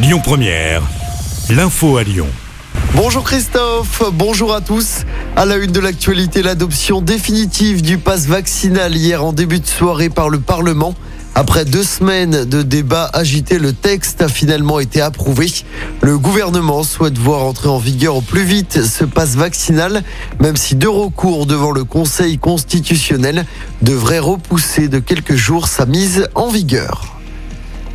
Lyon Première, l'info à Lyon. Bonjour Christophe, bonjour à tous. À la une de l'actualité, l'adoption définitive du pass vaccinal hier en début de soirée par le Parlement. Après deux semaines de débats agités, le texte a finalement été approuvé. Le gouvernement souhaite voir entrer en vigueur au plus vite ce passe vaccinal, même si deux recours devant le Conseil constitutionnel devraient repousser de quelques jours sa mise en vigueur.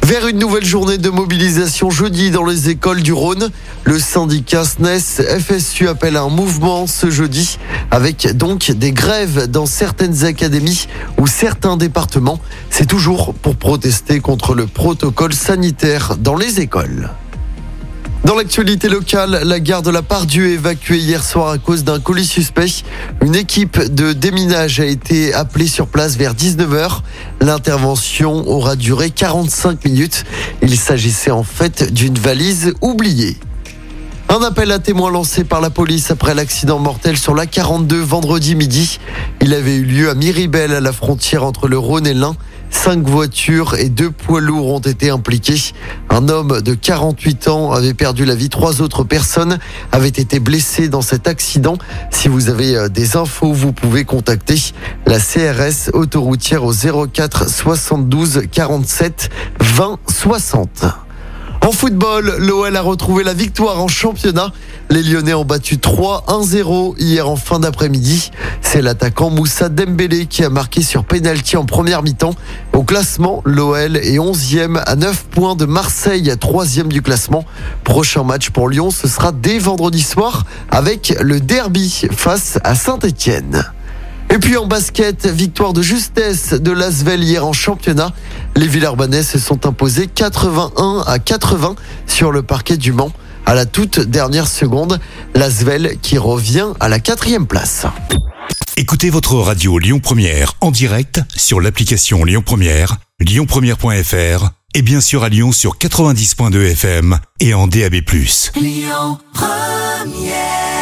Vers une nouvelle journée de mobilisation jeudi dans les écoles du Rhône, le syndicat SNES FSU appelle un mouvement ce jeudi avec donc des grèves dans certaines académies ou certains départements. C'est toujours pour protester contre le protocole sanitaire dans les écoles. Dans l'actualité locale, la gare de la Pardieu évacuée hier soir à cause d'un colis suspect. Une équipe de déminage a été appelée sur place vers 19h. L'intervention aura duré 45 minutes. Il s'agissait en fait d'une valise oubliée. Un appel à témoins lancé par la police après l'accident mortel sur la 42 vendredi midi. Il avait eu lieu à Miribel à la frontière entre le Rhône et l'Ain. Cinq voitures et deux poids lourds ont été impliqués. Un homme de 48 ans avait perdu la vie. Trois autres personnes avaient été blessées dans cet accident. Si vous avez euh, des infos, vous pouvez contacter la CRS autoroutière au 04 72 47 20 60. En football, l'OL a retrouvé la victoire en championnat. Les Lyonnais ont battu 3-1-0 hier en fin d'après-midi. C'est l'attaquant Moussa Dembélé qui a marqué sur pénalty en première mi-temps. Au classement, l'OL est 11e à 9 points de Marseille, 3e du classement. Prochain match pour Lyon, ce sera dès vendredi soir avec le derby face à Saint-Étienne. Et puis en basket, victoire de justesse de Lasvel hier en championnat. Les Villeurbanais se sont imposés 81 à 80 sur le parquet du Mans. À la toute dernière seconde, Lasvel qui revient à la quatrième place. Écoutez votre radio Lyon Première en direct sur l'application Lyon Première, lyonpremière.fr et bien sûr à Lyon sur 90.2 FM et en DAB+. Lyon Première